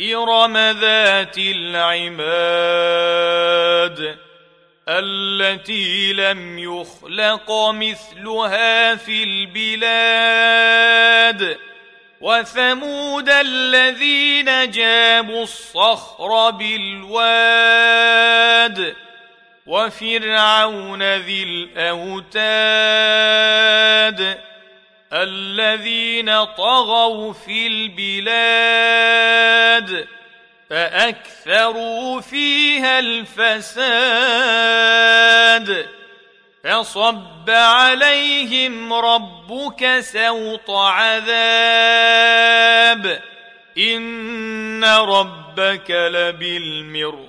إرم ذات العماد التي لم يخلق مثلها في البلاد وثمود الذين جابوا الصخر بالواد وفرعون ذي الاوتاد الذين طغوا في البلاد فأكثروا فيها الفساد فصب عليهم ربك سوط عذاب إن ربك لبالمرصاد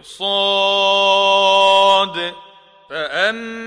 فأما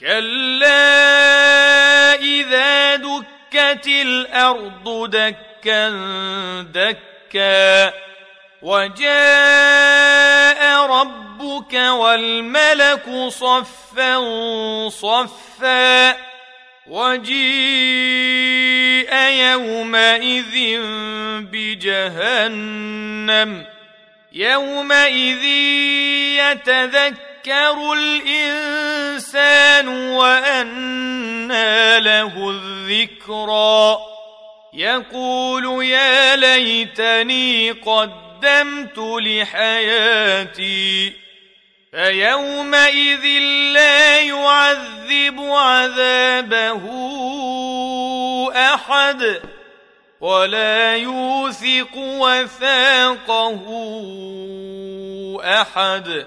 كلا إذا دكت الأرض دكا دكا وجاء ربك والملك صفا صفا وجيء يومئذ بجهنم يومئذ يتذكر الانسان وانى له الذكرى يقول يا ليتني قدمت لحياتي فيومئذ لا يعذب عذابه احد ولا يوثق وثاقه احد